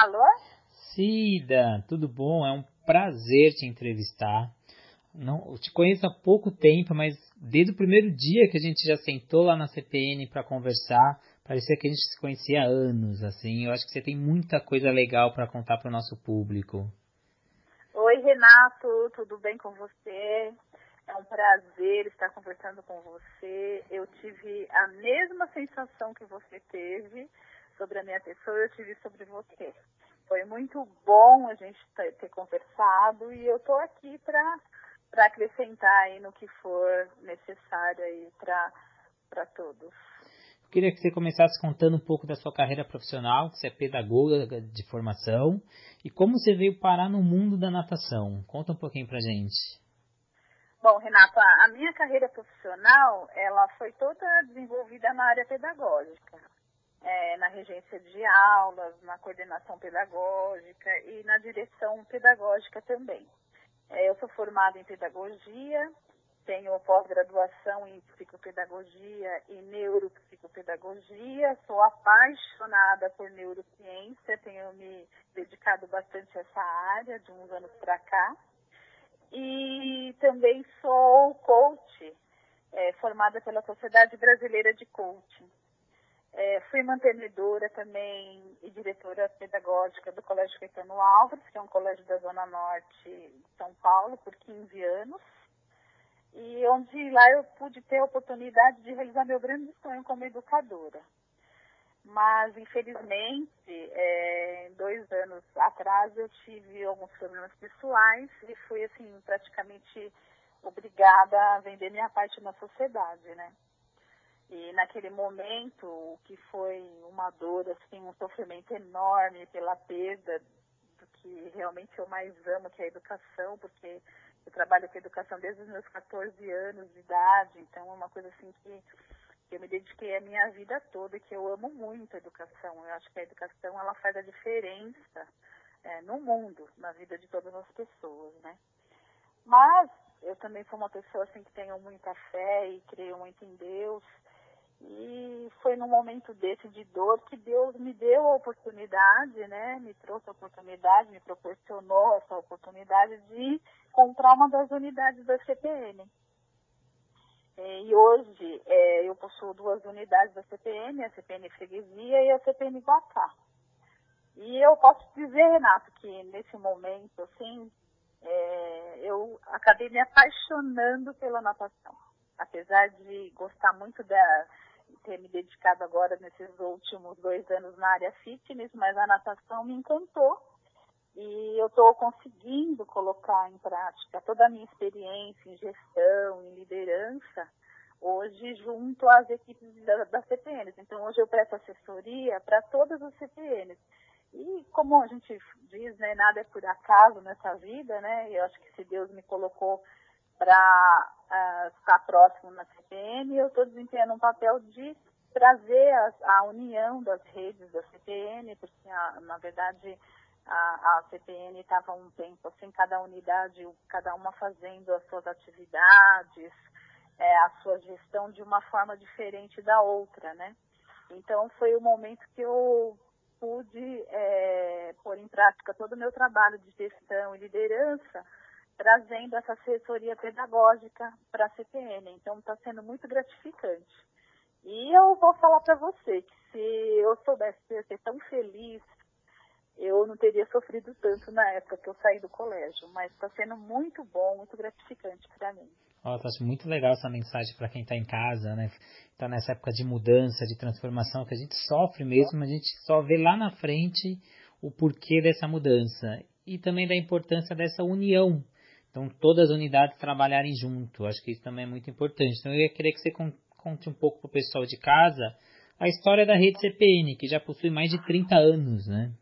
Alô? Cida, tudo bom? É um prazer te entrevistar. Não, eu te conheço há pouco tempo, mas desde o primeiro dia que a gente já sentou lá na CPN para conversar, parecia que a gente se conhecia há anos, assim. Eu acho que você tem muita coisa legal para contar para o nosso público. Oi, Renato, tudo bem com você? É um prazer estar conversando com você. Eu tive a mesma sensação que você teve sobre a minha pessoa, eu tive sobre você. Foi muito bom a gente ter conversado e eu estou aqui para acrescentar aí no que for necessário aí para todos. Eu queria que você começasse contando um pouco da sua carreira profissional, que você é pedagoga de formação, e como você veio parar no mundo da natação. Conta um pouquinho pra gente. Bom, Renata, a minha carreira profissional, ela foi toda desenvolvida na área pedagógica é, na regência de aulas, na coordenação pedagógica e na direção pedagógica também. É, eu sou formada em pedagogia, tenho pós-graduação em psicopedagogia e neuropsicopedagogia, sou apaixonada por neurociência, tenho me dedicado bastante a essa área de uns anos para cá. E também sou coach, é, formada pela Sociedade Brasileira de Coaching. É, fui mantenedora também e diretora pedagógica do Colégio Caetano Álvares, que é um colégio da Zona Norte de São Paulo, por 15 anos. E onde lá eu pude ter a oportunidade de realizar meu grande sonho como educadora. Mas, infelizmente, é, dois anos atrás eu tive alguns problemas pessoais e fui, assim, praticamente obrigada a vender minha parte na sociedade, né? E naquele momento, o que foi uma dor, assim, um sofrimento enorme pela perda do que realmente eu mais amo, que é a educação, porque eu trabalho com educação desde os meus 14 anos de idade, então é uma coisa assim que, eu me dediquei a minha vida toda e que eu amo muito a educação. Eu acho que a educação ela faz a diferença é, no mundo, na vida de todas as pessoas, né? Mas eu também sou uma pessoa assim que tenho muita fé e creio muito em Deus. E foi num momento desse de dor que Deus me deu a oportunidade, né? Me trouxe a oportunidade, me proporcionou essa oportunidade de comprar uma das unidades da CPN. É, e hoje é, eu possuo duas unidades da CPN, a CPN Freguesia e a CPN Guatá. E eu posso dizer, Renato, que nesse momento, assim, é, eu acabei me apaixonando pela natação. Apesar de gostar muito da, ter me dedicado agora nesses últimos dois anos na área fitness, mas a natação me encantou e eu estou conseguindo colocar em prática toda a minha experiência em gestão, em liderança, hoje junto às equipes da, das CPNs. Então hoje eu presto assessoria para todas as CPNs. E como a gente diz, né, nada é por acaso nessa vida, né? Eu acho que se Deus me colocou para uh, estar próximo na CPN, eu estou desempenhando um papel de trazer a, a, união das redes da CPN, porque a, na verdade a, a CPN estava um tempo assim, cada unidade, cada uma fazendo as suas atividades, é, a sua gestão de uma forma diferente da outra, né? Então foi o momento que eu pude é, pôr em prática todo o meu trabalho de gestão e liderança trazendo essa assessoria pedagógica para a CPN. Então, está sendo muito gratificante. E eu vou falar para você que se eu soubesse ser tão feliz, eu não teria sofrido tanto na época que eu saí do colégio. Mas está sendo muito bom, muito gratificante para mim. Oh, acho muito legal essa mensagem para quem está em casa, né? Está nessa época de mudança, de transformação, que a gente sofre mesmo, a gente só vê lá na frente o porquê dessa mudança e também da importância dessa união então, todas as unidades trabalharem junto. Acho que isso também é muito importante. Então, eu ia querer que você conte um pouco para o pessoal de casa a história da rede CPN, que já possui mais de 30 anos, né?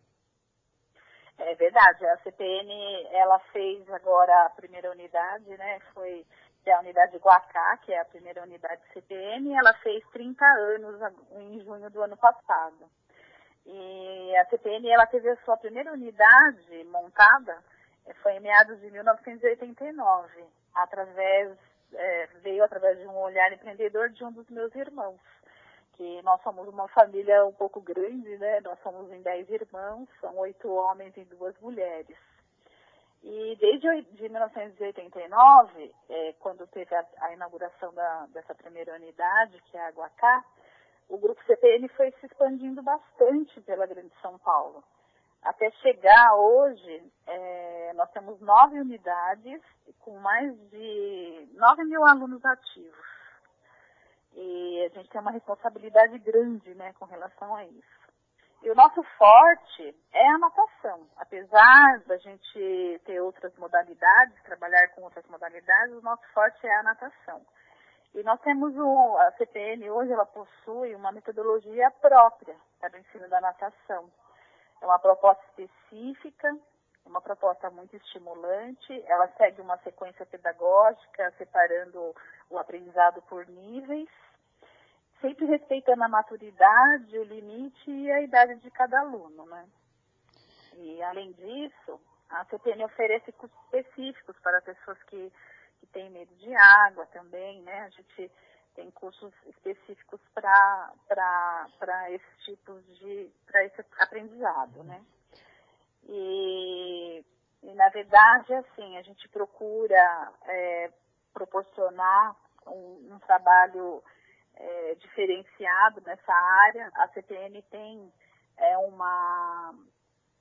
É verdade. A CPN, ela fez agora a primeira unidade, né? Foi a unidade Guacá, que é a primeira unidade CPN, ela fez 30 anos em junho do ano passado. E a CPN, ela teve a sua primeira unidade montada foi em meados de 1989, através, é, veio através de um olhar empreendedor de um dos meus irmãos, porque nós somos uma família um pouco grande, né? Nós somos em dez irmãos, são oito homens e duas mulheres. E desde de 1989, é, quando teve a, a inauguração da, dessa primeira unidade, que é a Aguacá, o grupo CPN foi se expandindo bastante pela Grande São Paulo. Até chegar hoje, é, nós temos nove unidades com mais de nove mil alunos ativos. E a gente tem uma responsabilidade grande né, com relação a isso. E o nosso forte é a natação. Apesar da gente ter outras modalidades, trabalhar com outras modalidades, o nosso forte é a natação. E nós temos o, a CPN hoje, ela possui uma metodologia própria para o ensino da natação. É uma proposta específica, uma proposta muito estimulante, ela segue uma sequência pedagógica, separando o aprendizado por níveis, sempre respeitando a maturidade, o limite e a idade de cada aluno, né? E além disso, a CPN oferece cursos específicos para pessoas que que tem medo de água também, né? A gente tem cursos específicos para esses tipos de, para esse aprendizado, né? E, e, na verdade, assim, a gente procura é, proporcionar um, um trabalho é, diferenciado nessa área. A CPN tem é, uma,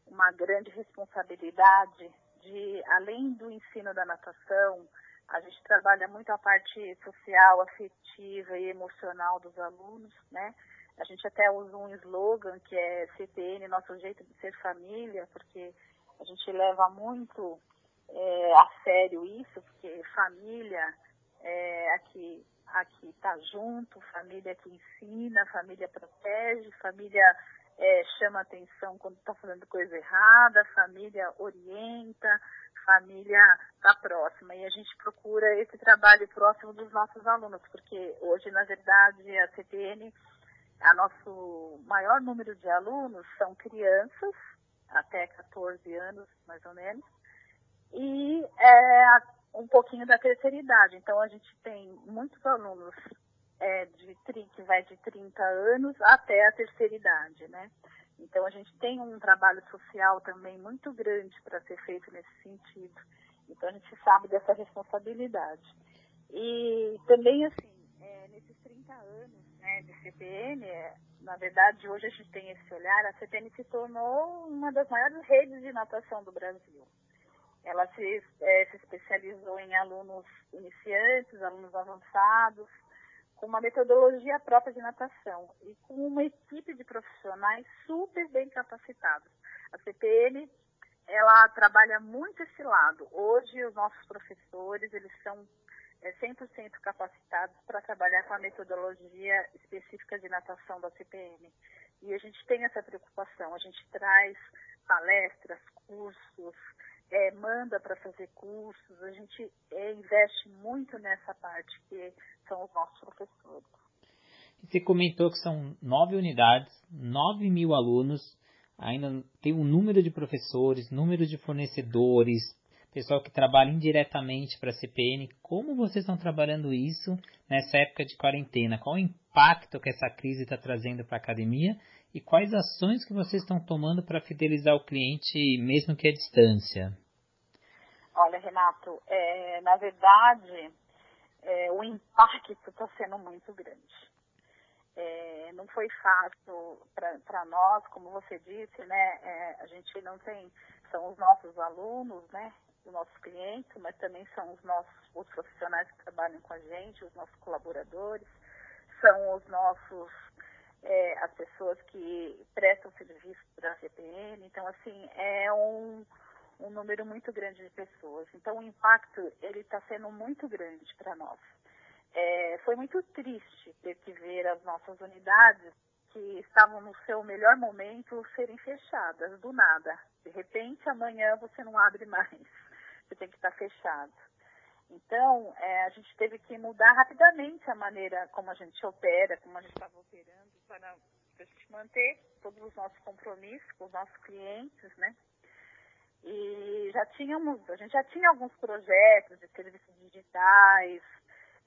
uma grande responsabilidade de, além do ensino da natação, a gente trabalha muito a parte social, afetiva e emocional dos alunos, né? A gente até usa um slogan que é CPN, nosso jeito de ser família, porque a gente leva muito é, a sério isso, porque família é aqui aqui está junto, família que ensina, família protege, família é, chama atenção quando está fazendo coisa errada, família orienta, família está próxima. E a gente procura esse trabalho próximo dos nossos alunos, porque hoje, na verdade, a CPN, a nosso maior número de alunos são crianças, até 14 anos, mais ou menos, e é, um pouquinho da terceira idade. Então, a gente tem muitos alunos é, de, que vai de 30 anos até a terceira idade, né? Então, a gente tem um trabalho social também muito grande para ser feito nesse sentido. Então, a gente sabe dessa responsabilidade. E também, assim, é, nesses 30 anos né, de CPN, é, na verdade, hoje a gente tem esse olhar, a CPN se tornou uma das maiores redes de natação do Brasil. Ela se, é, se especializou em alunos iniciantes, alunos avançados, com uma metodologia própria de natação e com uma equipe de profissionais super bem capacitados. A CPN, ela trabalha muito esse lado. Hoje, os nossos professores, eles são é, 100% capacitados para trabalhar com a metodologia específica de natação da CPN. E a gente tem essa preocupação, a gente traz palestras, cursos, é, manda para fazer cursos, a gente é, investe muito nessa parte que são os nossos professores. Você comentou que são nove unidades, nove mil alunos, ainda tem um número de professores, número de fornecedores, pessoal que trabalha indiretamente para a CPN. Como vocês estão trabalhando isso nessa época de quarentena? Qual o impacto que essa crise está trazendo para a academia e quais ações que vocês estão tomando para fidelizar o cliente, mesmo que à distância? Olha, Renato, é, na verdade, é, o impacto está sendo muito grande. É, não foi fácil para nós, como você disse, né? É, a gente não tem, são os nossos alunos, né? Os nossos clientes, mas também são os nossos, os profissionais que trabalham com a gente, os nossos colaboradores, são os nossos é, as pessoas que prestam serviço para a CPN. Então, assim, é um, um número muito grande de pessoas. Então, o impacto ele está sendo muito grande para nós. É, foi muito triste ter que ver as nossas unidades que estavam no seu melhor momento serem fechadas do nada. De repente, amanhã você não abre mais, você tem que estar fechado. Então, é, a gente teve que mudar rapidamente a maneira como a gente opera, como a gente estava operando, para, a gente manter todos os nossos compromissos com os nossos clientes, né? E já tínhamos, a gente já tinha alguns projetos de serviços digitais,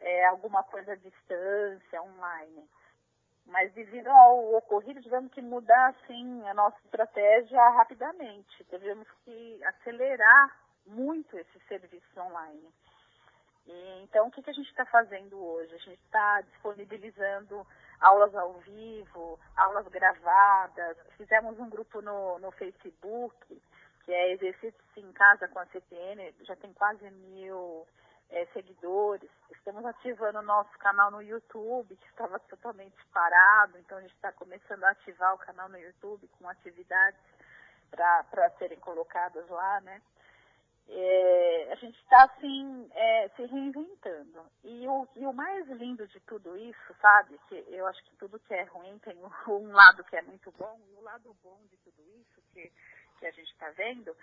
é, alguma coisa à distância, online. Mas devido ao ocorrido, tivemos que mudar assim a nossa estratégia rapidamente. Tivemos que acelerar muito esse serviço online. E, então, o que, que a gente está fazendo hoje? A gente está disponibilizando aulas ao vivo, aulas gravadas. Fizemos um grupo no, no Facebook, que é Exercícios em Casa com a CPN, já tem quase mil é, seguidores. Estamos ativando o nosso canal no YouTube, que estava totalmente parado, então a gente está começando a ativar o canal no YouTube com atividades para serem colocadas lá, né? É, a gente está assim é, se reinventando. E o, e o mais lindo de tudo isso sabe que eu acho que tudo que é ruim tem um lado que é muito bom e o lado bom de tudo isso que, que a gente está vendo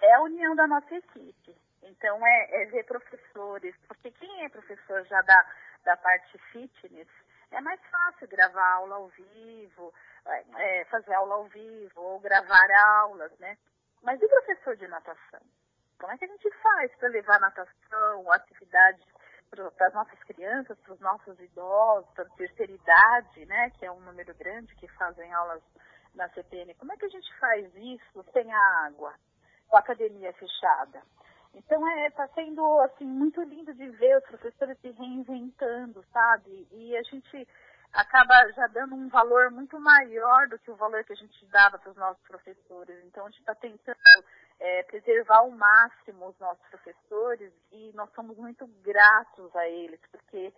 é a união da nossa equipe. Então é, é, ver professores porque quem é professor já da, da parte fitness é mais fácil gravar aula ao vivo é, fazer aula ao vivo ou gravar aulas né? Mas e professor de natação como é que a gente faz para levar natação, atividade para as nossas crianças, para os nossos idosos, para a terceira idade, né, que é um número grande que fazem aulas na CPN. Como é que a gente faz isso sem a água, com a academia fechada? Então é está sendo assim muito lindo de ver os professores se reinventando, sabe? E a gente acaba já dando um valor muito maior do que o valor que a gente dava para os nossos professores. Então a gente está tentando é, preservar ao máximo os nossos professores e nós somos muito gratos a eles, porque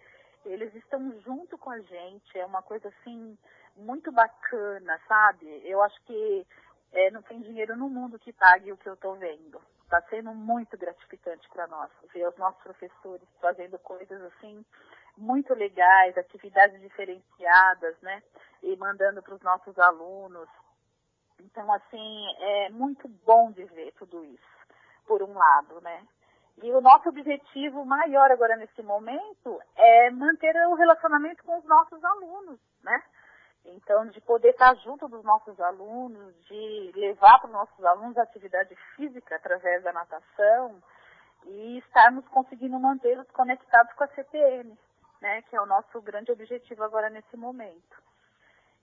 eles estão junto com a gente, é uma coisa assim muito bacana, sabe? Eu acho que é, não tem dinheiro no mundo que pague o que eu estou vendo. Está sendo muito gratificante para nós ver os nossos professores fazendo coisas assim muito legais, atividades diferenciadas, né? E mandando para os nossos alunos. Então, assim, é muito bom de ver tudo isso, por um lado, né? E o nosso objetivo maior agora nesse momento é manter o relacionamento com os nossos alunos, né? Então, de poder estar junto dos nossos alunos, de levar para os nossos alunos atividade física através da natação e estarmos conseguindo mantê-los conectados com a CPN né, que é o nosso grande objetivo agora nesse momento.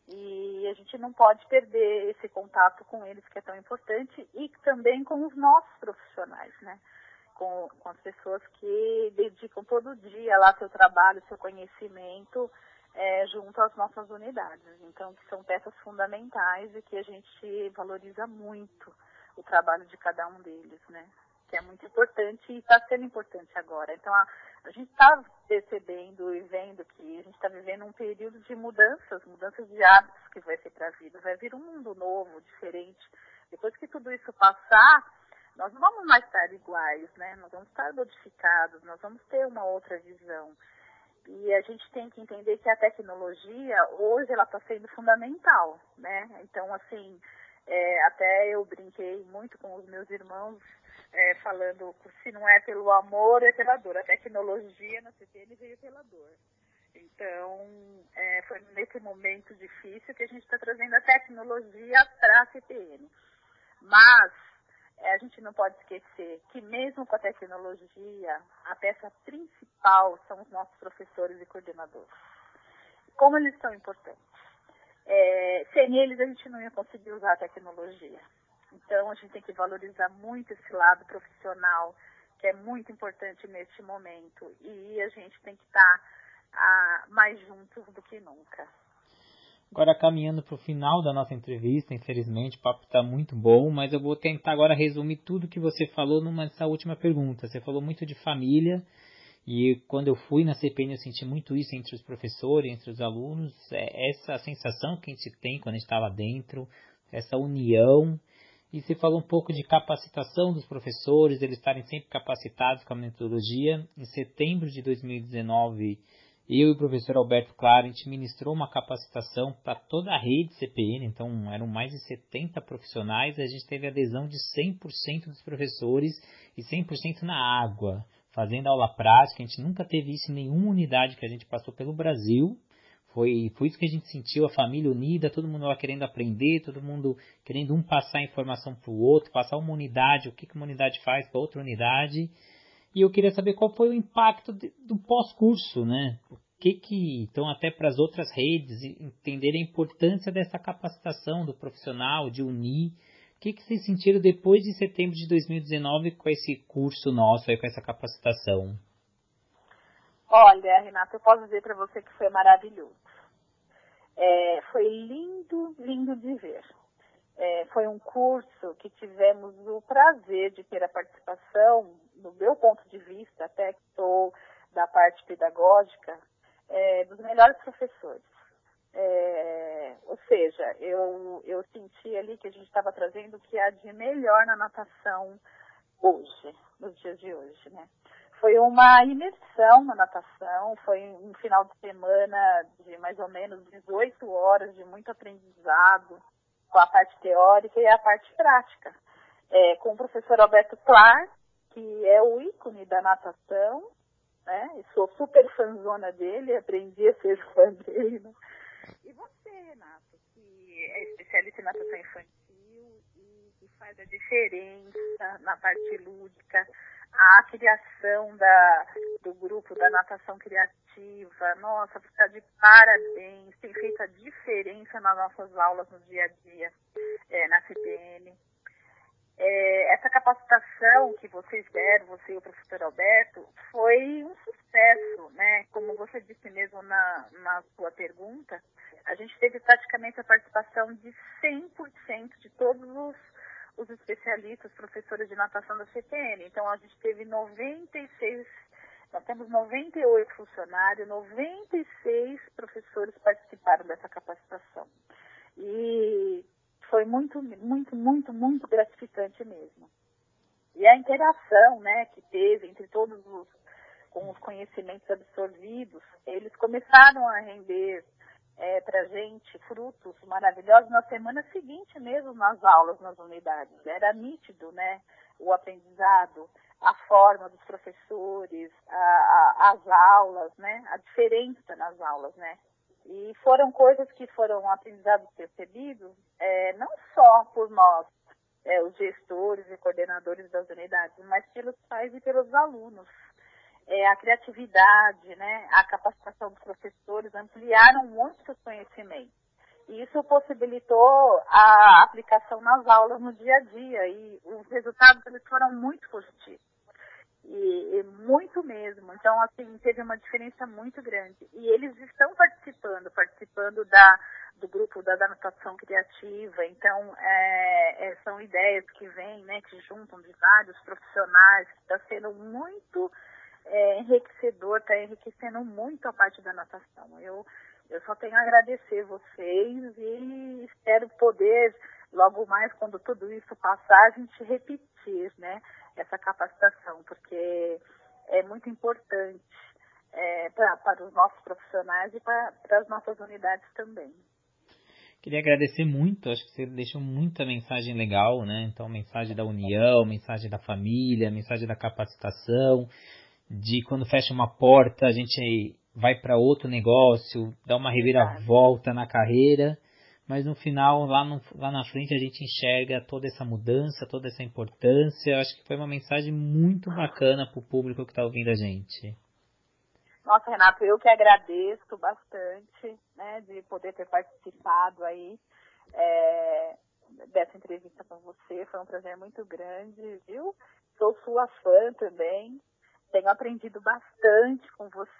E a gente não pode perder esse contato com eles, que é tão importante, e também com os nossos profissionais, né? Com, com as pessoas que dedicam todo dia lá seu trabalho, seu conhecimento é, junto às nossas unidades. Então, que são peças fundamentais e que a gente valoriza muito o trabalho de cada um deles, né? Que é muito importante e está sendo importante agora. Então, a, a gente está percebendo e vendo que a gente está vivendo um período de mudanças, mudanças de hábitos que vai ser para a vida. Vai vir um mundo novo, diferente. Depois que tudo isso passar, nós não vamos mais estar iguais, né? Nós vamos estar modificados, nós vamos ter uma outra visão. E a gente tem que entender que a tecnologia, hoje, ela está sendo fundamental, né? Então, assim, é, até eu brinquei muito com os meus irmãos é, falando se não é pelo amor, é pela dor. A tecnologia na CPN veio pela dor. Então, é, foi nesse momento difícil que a gente está trazendo a tecnologia para a CPN. Mas a gente não pode esquecer que mesmo com a tecnologia, a peça principal são os nossos professores e coordenadores. Como eles são importantes. É, sem eles a gente não ia conseguir usar a tecnologia. Então, a gente tem que valorizar muito esse lado profissional, que é muito importante neste momento. E a gente tem que estar ah, mais juntos do que nunca. Agora, caminhando para o final da nossa entrevista, infelizmente, o papo está muito bom, mas eu vou tentar agora resumir tudo que você falou nessa última pergunta. Você falou muito de família, e quando eu fui na CPN eu senti muito isso entre os professores, entre os alunos, é essa sensação que a gente tem quando a gente está lá dentro, essa união, e você falou um pouco de capacitação dos professores, eles estarem sempre capacitados com a metodologia. Em setembro de 2019, eu e o professor Alberto Claro, a gente ministrou uma capacitação para toda a rede CPN, então eram mais de 70 profissionais, a gente teve adesão de 100% dos professores e 100% na água, fazendo aula prática, a gente nunca teve isso em nenhuma unidade que a gente passou pelo Brasil, foi, foi isso que a gente sentiu, a família unida, todo mundo lá querendo aprender, todo mundo querendo um passar informação para o outro, passar uma unidade, o que, que uma unidade faz para outra unidade. E eu queria saber qual foi o impacto de, do pós-curso, né? que que, então até para as outras redes entenderem a importância dessa capacitação do profissional, de unir, o que que vocês sentiram depois de setembro de 2019 com esse curso nosso aí, com essa capacitação? Olha, Renata, eu posso dizer para você que foi maravilhoso. É, foi lindo, lindo de ver. É, foi um curso que tivemos o prazer de ter a participação, do meu ponto de vista, até que sou da parte pedagógica, é, dos melhores professores. É, ou seja, eu, eu senti ali que a gente estava trazendo o que há de melhor na natação hoje, nos dias de hoje, né? Foi uma imersão na natação, foi um final de semana de mais ou menos 18 horas de muito aprendizado, com a parte teórica e a parte prática. É, com o professor Alberto Clark, que é o ícone da natação, né? E sou super fãzona dele, aprendi a ser fã dele. E você, Renato, que é especialista em natação infantil e que faz a diferença na parte lúdica, a criação da, do grupo da natação criativa, nossa, você está de parabéns, tem feito a diferença nas nossas aulas no dia a dia é, na CPN. É, essa capacitação que vocês deram, você e o professor Alberto, foi um sucesso, né? Como você disse mesmo na, na sua pergunta, a gente teve praticamente a participação de 100% de todos os, os especialistas, professores de natação da CPN. Então, a gente teve 96, nós temos 98 funcionários, 96 professores participaram dessa capacitação. E foi muito, muito, muito, muito gratificante mesmo. E a interação, né, que teve entre todos os, com os conhecimentos absorvidos, eles começaram a render é, para gente frutos maravilhosos na semana seguinte mesmo nas aulas, nas unidades. Era nítido, né, o aprendizado, a forma dos professores, a, a, as aulas, né, a diferença nas aulas, né. E foram coisas que foram aprendizados percebidos é, não só por nós, é, os gestores e coordenadores das unidades, mas pelos pais e pelos alunos. É, a criatividade, né, a capacitação dos professores ampliaram muito seus conhecimentos. E isso possibilitou a aplicação nas aulas no dia a dia e os resultados eles foram muito positivos. E, e, muito mesmo. Então, assim, teve uma diferença muito grande. E eles estão participando, participando da, do grupo da adaptação criativa. Então, é, é, são ideias que vêm, né, que juntam de vários profissionais, está sendo muito é, enriquecedor, está enriquecendo muito a parte da natação. Eu, eu só tenho a agradecer vocês e espero poder, logo mais, quando tudo isso passar, a gente repetir, né? essa capacitação, porque é muito importante é, pra, para os nossos profissionais e para, para as nossas unidades também. Queria agradecer muito, acho que você deixou muita mensagem legal, né? Então, mensagem da união, mensagem da família, mensagem da capacitação, de quando fecha uma porta, a gente vai para outro negócio, dá uma reviravolta na carreira mas no final, lá, no, lá na frente, a gente enxerga toda essa mudança, toda essa importância. Eu acho que foi uma mensagem muito bacana para o público que está ouvindo a gente. Nossa, Renato, eu que agradeço bastante né, de poder ter participado aí é, dessa entrevista com você. Foi um prazer muito grande, viu? Sou sua fã também. Tenho aprendido bastante com você.